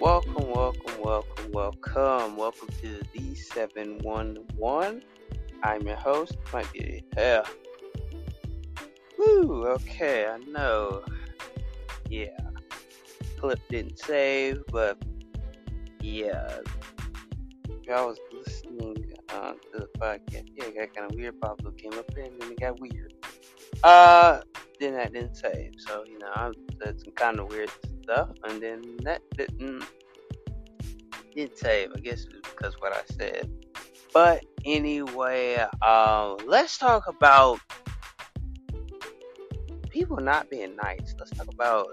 Welcome, welcome, welcome, welcome. Welcome to the D711. I'm your host, might be hell. Woo, okay, I know. Yeah. Clip didn't save, but yeah. I was listening uh, to the podcast. Yeah, it got kind of weird. Pablo came up and then it got weird. Uh, then that didn't save. So, you know, I said some kind of weird stuff, and then that didn't didn't save. I guess because what I said. But anyway, uh, let's talk about people not being nice. Let's talk about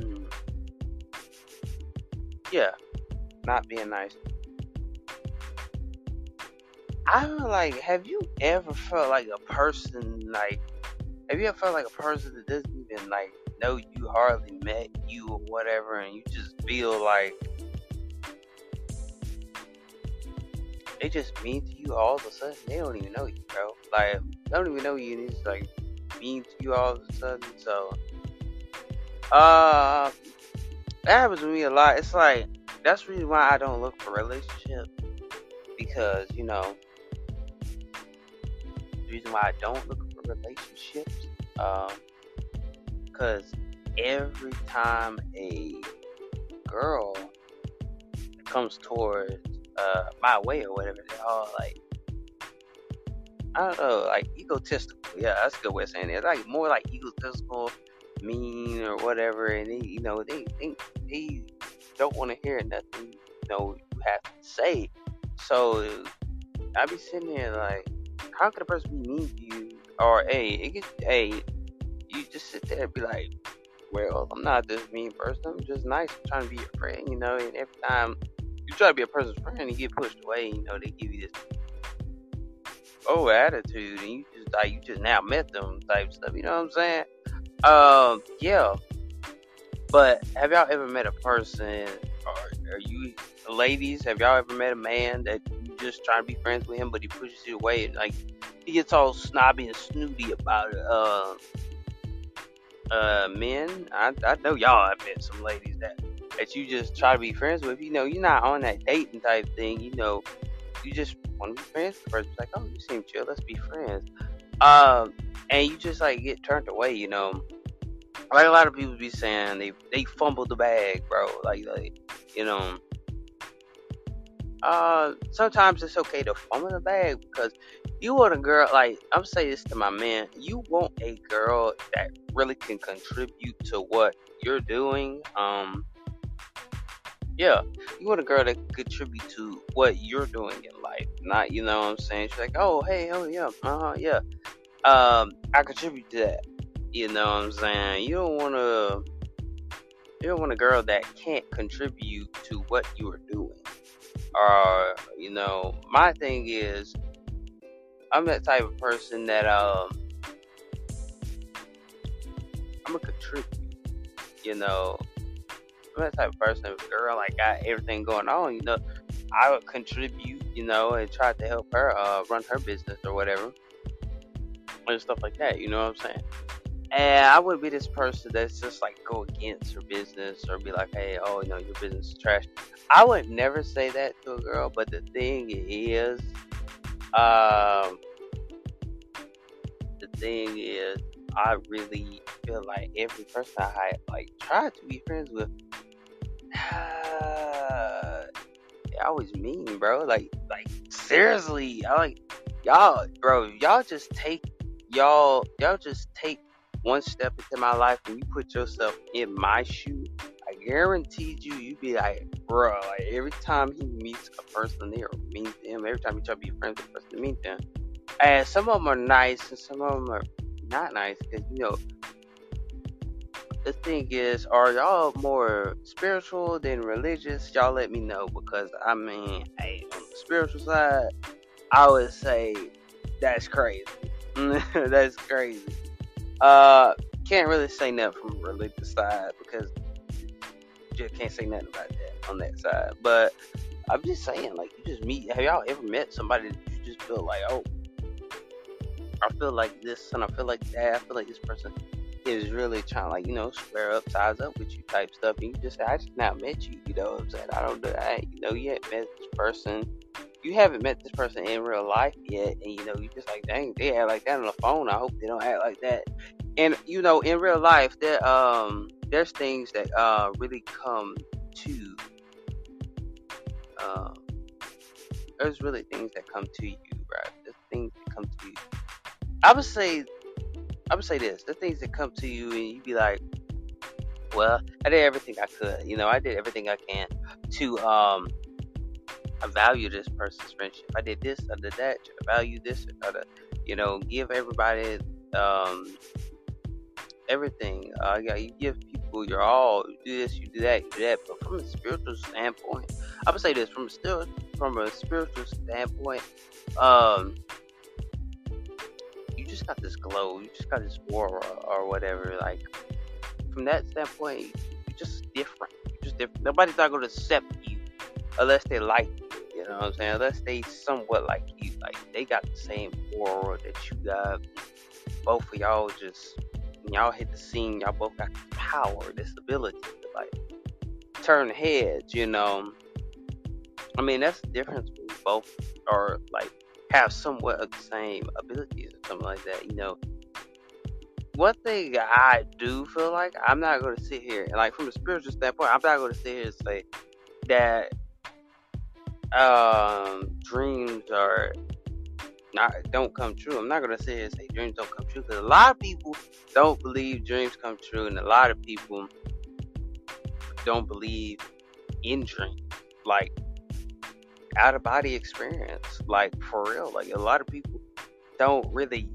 hmm, yeah, not being nice. I feel like, have you ever felt like a person like, have you ever felt like a person that doesn't even like know you hardly met you or whatever, and you just feel like they just mean to you all of a sudden. They don't even know you, bro. Like they don't even know you, and it's like mean to you all of a sudden. So, uh, that happens to me a lot. It's like that's reason why I don't look for relationships because you know the reason why I don't look for relationships, um, because every time a girl comes towards uh, my way or whatever, they're all like, I don't know, like egotistical. Yeah, that's a good way of saying it. Like more like egotistical, mean or whatever, and they, you know, they they, they don't want to hear nothing, you know, you have to say. So I be sitting there like, how could a person be mean to you? Or hey, it gets hey, just sit there and be like, well, I'm not this mean person. I'm just nice. I'm trying to be your friend, you know. And every time you try to be a person's friend you get pushed away, you know, they give you this oh attitude, and you just like you just now met them type stuff. You know what I'm saying? Um, yeah. But have y'all ever met a person, or are you ladies? Have y'all ever met a man that you just trying to be friends with him, but he pushes you away and like he gets all snobby and snooty about it? Uh, uh, men, I I know y'all have met some ladies that that you just try to be friends with. You know, you're not on that dating type thing. You know, you just want to be friends with the. Like, oh, you seem chill. Let's be friends. Um, and you just like get turned away. You know, like a lot of people be saying they they fumbled the bag, bro. Like, like you know. Uh, sometimes it's okay to fumble the bag because you want a girl like I'm saying this to my man. You want a girl that really can contribute to what you're doing. Um, yeah, you want a girl that contribute to what you're doing in life, not you know what I'm saying. She's like, oh hey, oh yeah, uh huh, yeah. Um, I contribute to that. You know what I'm saying? You don't want to. You don't want a girl that can't contribute to what you are doing. Or you know, my thing is, I'm that type of person that um, I'm gonna contribute. You know, I'm that type of person. A girl like got everything going on, you know, I would contribute, you know, and try to help her uh, run her business or whatever, and stuff like that. You know what I'm saying? And I wouldn't be this person that's just like go against her business or be like, hey, oh, you know, your business is trash. I would never say that to a girl, but the thing is, um, thing is, I really feel like every person I like try to be friends with, uh, they always mean, bro. Like, like seriously, I like y'all, bro. Y'all just take y'all, y'all just take one step into my life and you put yourself in my shoe. I guaranteed you, you'd be like, bro. Like every time he meets a person, are mean to him. Every time you try to be friends with a person, to him. And some of them are nice, and some of them are not nice because you know the thing is, are y'all more spiritual than religious? Y'all let me know because I mean, hey, on the spiritual side, I would say that's crazy. that's crazy. Uh, can't really say nothing from religious side because just can't say nothing about that on that side. But I'm just saying, like, you just meet. Have y'all ever met somebody that you just feel like, oh, I feel like this and I feel like that. I feel like this person is really trying to like, you know, square up, size up with you type stuff. And you just I just not met you, you know what I'm saying? I don't know I you know, you haven't met this person. You haven't met this person in real life yet, and you know, you just like, dang, they act like that on the phone. I hope they don't act like that. And you know, in real life, there um there's things that uh really come to um there's really things that come to you, right? There's things that come to you. I would say I would say this: the things that come to you, and you be like, "Well, I did everything I could. You know, I did everything I can to um value this person's friendship. I did this, I did that. to value this, to, you know, give everybody um everything. Uh, yeah, you give people your all. You do this, you do that, you do that. But from a spiritual standpoint, I would say this: from still from a spiritual standpoint, um, just got this glow, you just got this aura or whatever. Like from that standpoint, you're just different. You're just different. Nobody's not gonna accept you unless they like you. You know what I'm saying? Unless they somewhat like you, like they got the same aura that you got. Both of y'all just y'all hit the scene. Y'all both got power, this ability to like turn heads. You know. I mean, that's the difference. We both are like have somewhat of the same abilities or something like that. You know, one thing I do feel like I'm not going to sit here and like from a spiritual standpoint, I'm not going to sit here and say that um, dreams are not don't come true. I'm not gonna sit here and say dreams don't come true because a lot of people don't believe dreams come true, and a lot of people don't believe in dreams. Like out of body experience, like for real. Like a lot of people don't really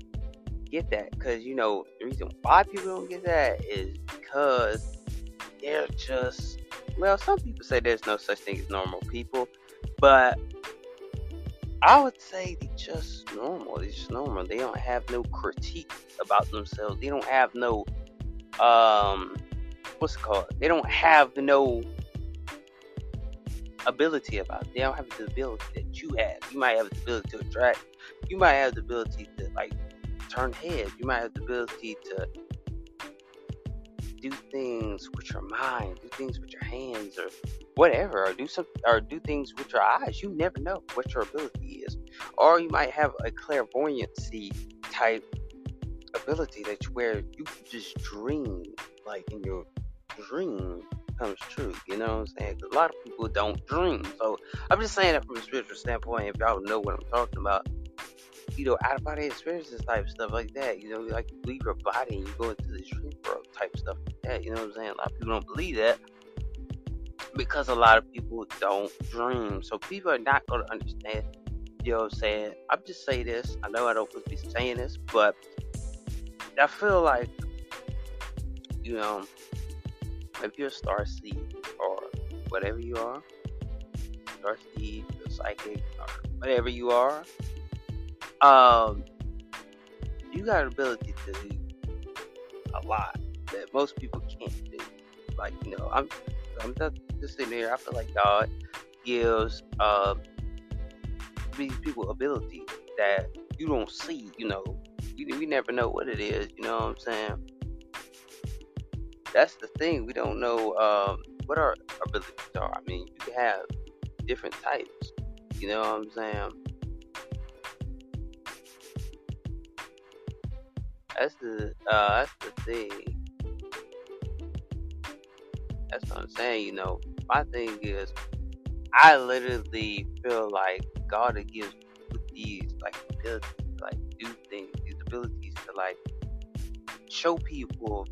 get that because you know the reason why people don't get that is because they're just well. Some people say there's no such thing as normal people, but I would say they just normal. They're just normal. They don't have no critique about themselves. They don't have no um what's it called? They don't have no ability about. They don't have the ability that you have. You might have the ability to attract. You might have the ability to like turn heads. You might have the ability to do things with your mind, do things with your hands, or whatever, or do some, or do things with your eyes. You never know what your ability is, or you might have a clairvoyancy type ability that where you just dream, like in your dream comes true. You know what I'm saying? A lot of people don't dream. So I'm just saying that from a spiritual standpoint. If y'all know what I'm talking about, you know, out of body experiences type stuff like that. You know, like you leave your body and you go into the dream world type stuff like that. You know what I'm saying? A lot of people don't believe that because a lot of people don't dream. So people are not going to understand. You know what I'm saying? I'm just saying this. I know I don't supposed to be saying this, but I feel like, you know, if you're a star seed or whatever you are, star seed, psychic, or whatever you are, um, you got an ability to do a lot that most people can't do. Like, you know, I'm I'm just, sitting here. I feel like God gives uh, these people ability that you don't see. You know, we never know what it is. You know what I'm saying? That's the thing. We don't know um, what our abilities are. I mean, you have different types. You know what I'm saying? That's the uh, that's the thing. That's what I'm saying. You know, my thing is, I literally feel like God gives these like abilities, like do things, these abilities to like show people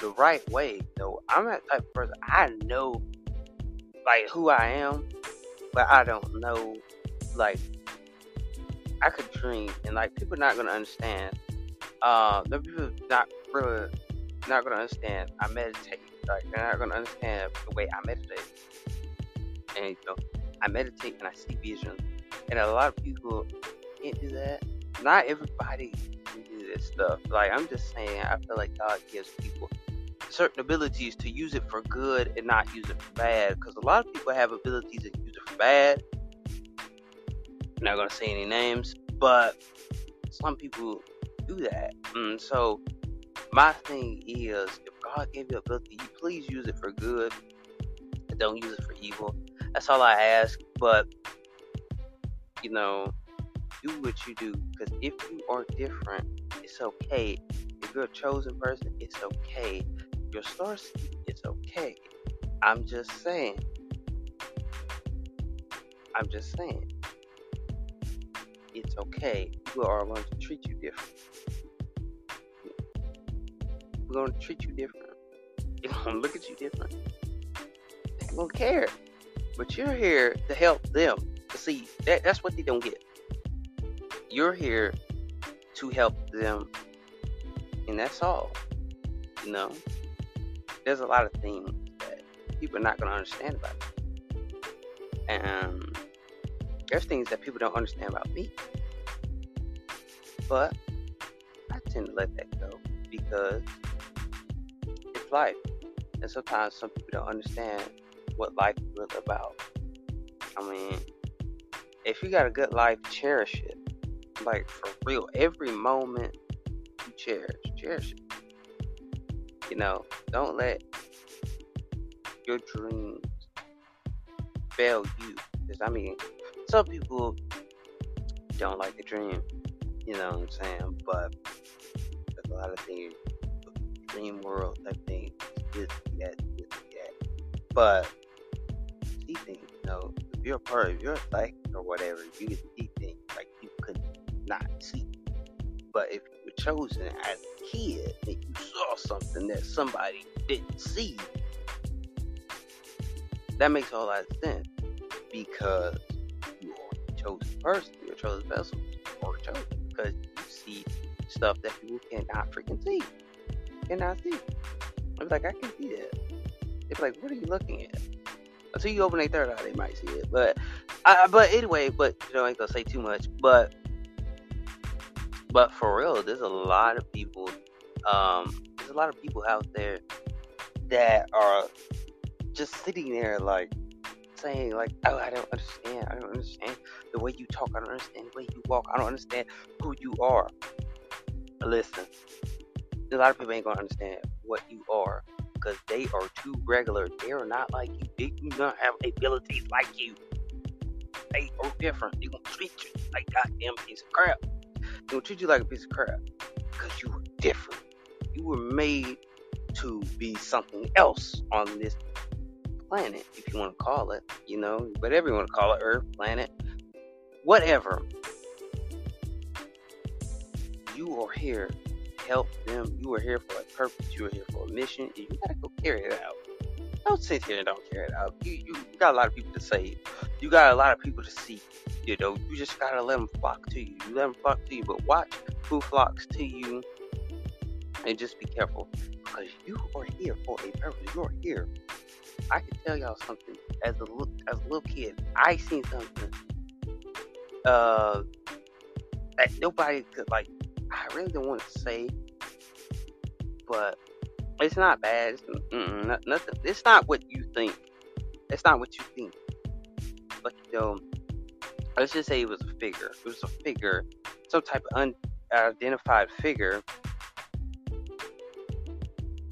the right way. though. I'm that type of person. I know like who I am, but I don't know like I could dream and like people not gonna understand. Uh the people not really not gonna understand. I meditate. Like they're not gonna understand the way I meditate. And you know, I meditate and I see visions. And a lot of people can't do that. Not everybody can do this stuff. Like I'm just saying, I feel like God gives people certain abilities to use it for good and not use it for bad. Because a lot of people have abilities to use it for bad. I'm not gonna say any names, but some people do that. And so my thing is, if God gave you ability, please use it for good. And don't use it for evil. That's all I ask. But you know, do what you do. Because if you are different, it's okay. If you're a chosen person, it's okay. Your star it's okay. I'm just saying. I'm just saying. It's okay. People are going to treat you different. We're going to treat you different. They're going to look at you different. They don't care. But you're here to help them. See, that, that's what they don't get. You're here to help them. And that's all. You know? There's a lot of things that people are not going to understand about me. And there's things that people don't understand about me. But I tend to let that go because it's life. And sometimes some people don't understand what life is really about. I mean, if you got a good life, cherish it. Like for real. Every moment you cherish, cherish it. You know, don't let your dreams fail you. Because I mean, some people don't like the dream. You know what I'm saying? But there's a lot of things, dream world type things, this, that, this, that. But see things, you know, if you're a part of your life or whatever, you can see things like you could not see. But if you were chosen as a kid that you saw something that somebody didn't see, that makes a whole lot of sense because you are a chosen person, you're a chosen vessel, or chosen because you see stuff that people cannot freaking see, cannot see. I was like, I can see that. It's like, what are you looking at? Until you open a third eye, they might see it. But, I, but anyway, but you know, I ain't gonna say too much. But, but for real, there's a lot of people. Um, there's a lot of people out there that are just sitting there like saying like, "Oh, I don't understand. I don't understand the way you talk. I don't understand the way you walk. I don't understand who you are." Listen, a lot of people ain't gonna understand what you are because they are too regular. They are not like you. They do not have abilities like you. They are different. They gonna treat you like goddamn piece of crap. They gonna treat you like a piece of crap because you are different. Were made to be something else on this planet, if you want to call it, you know, whatever you want to call it, Earth, planet, whatever. You are here to help them. You are here for a purpose. You are here for a mission, and you gotta go carry it out. Don't sit here and don't carry it out. You, you, you got a lot of people to save. You got a lot of people to see. You know, you just gotta let them flock to you. You let them flock to you, but watch who flocks to you, and just be careful because you are here for a purpose. You are here I can tell y'all something. As a little, as a little kid, I seen something uh, that nobody could like. I really don't want to say, but it's not bad. It's not, nothing. It's not what you think. It's not what you think. But you know, let's just say it was a figure. It was a figure, some type of unidentified figure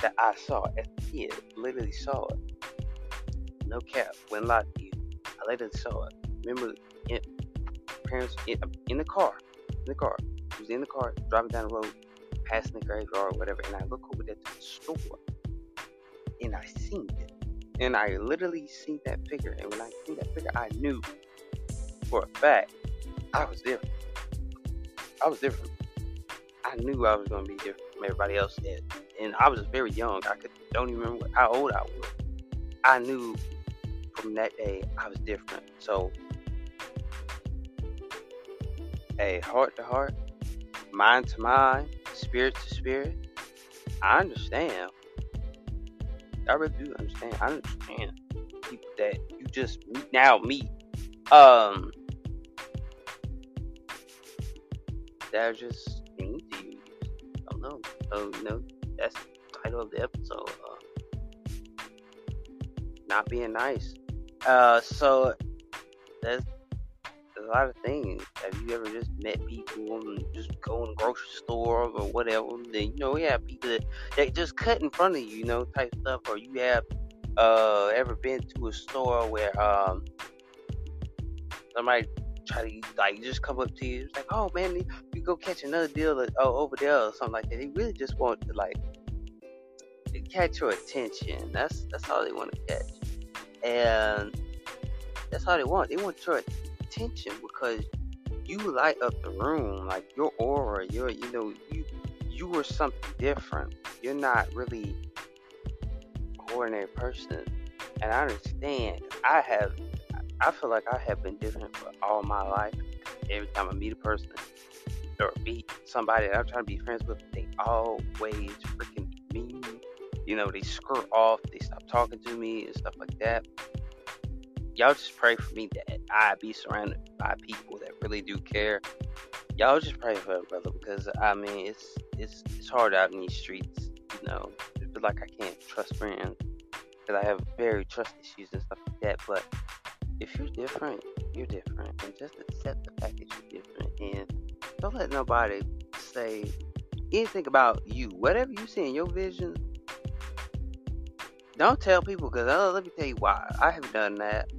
that I saw as a kid. Literally saw it no cap, when to you. I later saw it. Remember, in, parents in, in the car, in the car. He was in the car, driving down the road, passing the graveyard or whatever, and I look over there to the store, and I seen it. And I literally seen that figure, and when I seen that figure, I knew for a fact I was different. I was different. I knew I was gonna be different from everybody else did. And I was very young. I could don't even remember how old I was. I knew from that day, I was different. So, hey, heart to heart, mind to mind, spirit to spirit, I understand. I really do understand. I understand people that you just now meet. Um, that are just. I don't know. You know, that's the title of the episode. Uh, not being nice. Uh, so there's a lot of things. Have you ever just met people and just go in the grocery store or whatever? Then you know, have people that, that just cut in front of you, you know, type stuff. Or you have uh ever been to a store where um somebody try to like just come up to you, it's like, oh man, go catch another deal or, oh, over there or something like that. They really just want to like catch your attention. That's that's all they want to catch, and that's all they want. They want your attention because you light up the room, like your aura. You're you know you you were something different. You're not really ordinary person, and I understand. I have I feel like I have been different for all my life. Every time I meet a person or meet somebody that I'm trying to be friends with, they always freaking mean. You know, they skirt off, they stop talking to me and stuff like that. Y'all just pray for me that I be surrounded by people that really do care. Y'all just pray for it, brother, because I mean it's it's it's hard out in these streets. You know, I feel like I can't trust friends because I have very trust issues and stuff like that. But if you're different, you're different, and just accept the fact that you're different, and don't let nobody say anything about you. Whatever you see in your vision, don't tell people because uh, let me tell you why. I have done that.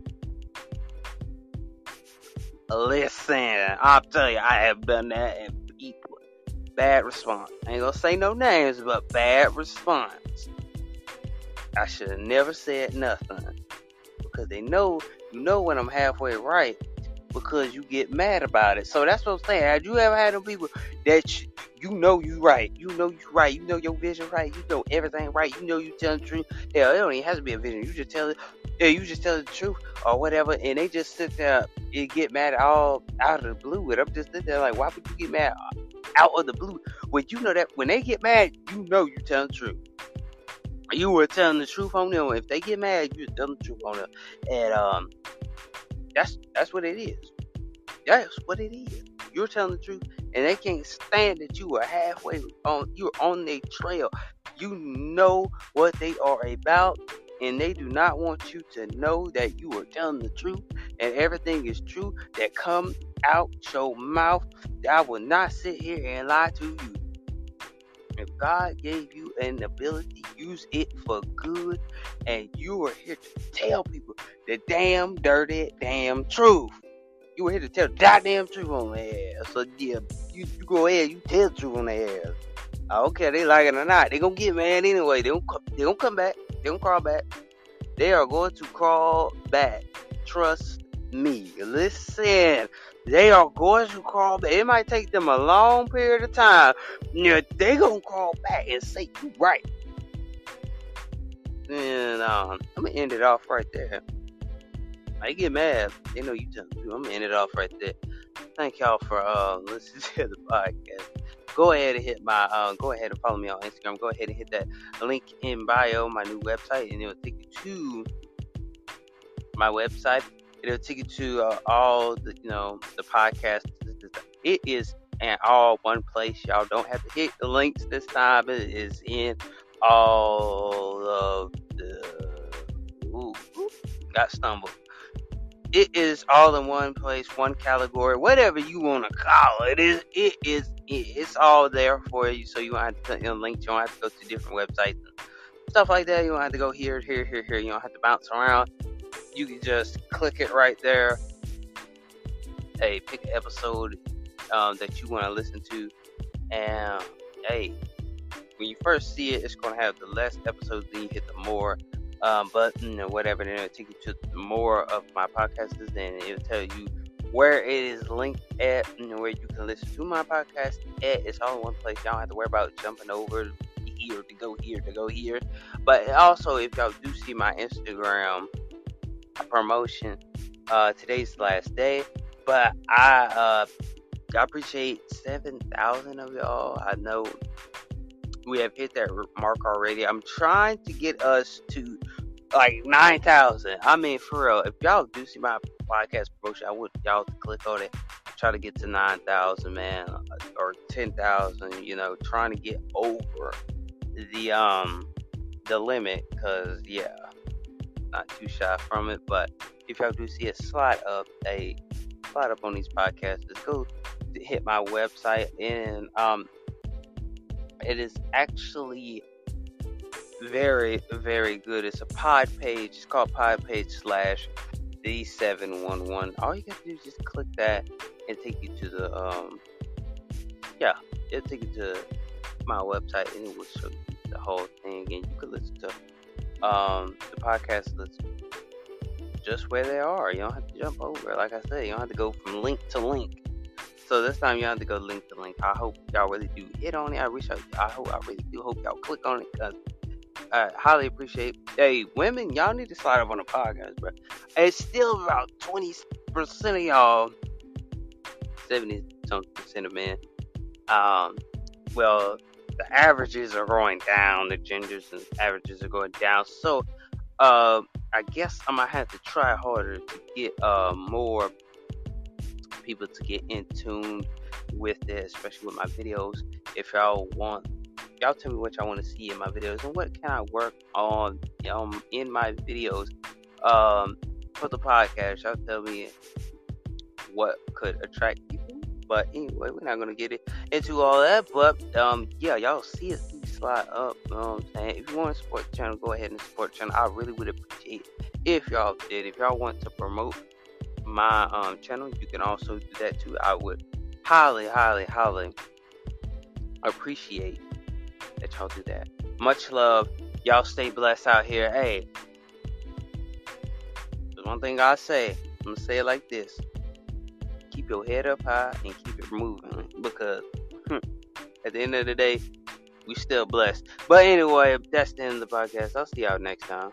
Listen, I'll tell you, I have done that, and people, bad response. I ain't gonna say no names, but bad response. I should have never said nothing because they know you know when I'm halfway right because you get mad about it. So that's what I'm saying. Have you ever had them people that you, you know you right, you know you right, you know your vision right, you know everything right, you know you telling the truth. Hell, it don't even have to be a vision. You just tell it. Yeah, you just tell the truth or whatever, and they just sit there and get mad all out of the blue. And I'm just sitting there like, why would you get mad out of the blue when you know that when they get mad, you know you telling the truth you were telling the truth on them. If they get mad, you tell the truth on them, and um, that's that's what it is. That's what it is. You're telling the truth, and they can't stand that you are halfway on. You're on their trail. You know what they are about, and they do not want you to know that you are telling the truth and everything is true that comes out your mouth. I will not sit here and lie to you. If God gave you an ability, use it for good, and you are here to tell people the damn dirty damn truth. You were here to tell the goddamn truth on the ass. So yeah, you, you go ahead, you tell the truth on the ass. I don't care they like it or not. They gonna get mad anyway. They don't they don't come back. They don't crawl back. They are going to crawl back. Trust me. Listen, they are going to crawl back. It might take them a long period of time. Yeah, they gonna crawl back and say you right. And um, I'm gonna end it off right there. I get mad. They know you me. I'm gonna end it off right there. Thank y'all for uh, listening to the podcast. Go ahead and hit my uh, go ahead and follow me on Instagram. Go ahead and hit that link in bio, my new website, and it will take you to my website It'll take you to uh, all the you know the podcast. It is in all one place. Y'all don't have to hit the links this time. It is in all of the. Ooh, got stumbled. It is all in one place, one category, whatever you want to call it. It is. It is. It's all there for you, so you don't have to put in links. You don't have to go to different websites stuff like that. You don't have to go here, here, here, here. You don't have to bounce around you can just click it right there. Hey, pick an episode um, that you want to listen to, and hey, when you first see it, it's going to have the less episodes. Then you hit the more um, button or whatever, and it'll take you to more of my podcasts, Then it'll tell you where it is linked at and where you can listen to my podcast at. It's all in one place. Y'all don't have to worry about jumping over here to go here to go here. But also, if y'all do see my Instagram promotion. Uh, today's last day, but I uh, I appreciate seven thousand of y'all. I know we have hit that mark already. I'm trying to get us to like nine thousand. I mean, for real, if y'all do see my podcast promotion, I would y'all to click on it. Try to get to nine thousand, man, or ten thousand. You know, trying to get over the um the limit, cause yeah, not too shy from it. But if y'all do see a slide up, a slide up on these podcasts, just go hit my website and um it is actually very, very good. It's a pod page. It's called pod page slash D711. All you got to do is just click that and take you to the, um, yeah, it'll take you to my website and it will show you the whole thing. And you can listen to um, the podcast list just where they are. You don't have to jump over. Like I said, you don't have to go from link to link. So this time you have to go link to link. I hope y'all really do hit on it. I wish I, I hope I really do hope y'all click on it because I highly appreciate. Hey, women, y'all need to slide up on the podcast, bro. It's still about twenty percent of y'all, seventy something percent of men. Um, well, the averages are going down. The genders and averages are going down. So, uh, I guess I'm gonna have to try harder to get uh more people to get in tune with it, especially with my videos. If y'all want, y'all tell me what y'all want to see in my videos and what can I work on um, in my videos um, for the podcast. Y'all tell me what could attract people. But anyway, we're not gonna get it into all that. But um, yeah, y'all see it slide up. You know I'm saying? If you want to support the channel, go ahead and support the channel. I really would appreciate if y'all did. If y'all want to promote my um, channel, you can also do that too. I would highly, highly, highly appreciate that y'all do that. Much love. Y'all stay blessed out here. Hey, one thing I say. I'm gonna say it like this: keep your head up high and keep it moving, because hmm, at the end of the day, we still blessed. But anyway, that's the end of the podcast. I'll see y'all next time.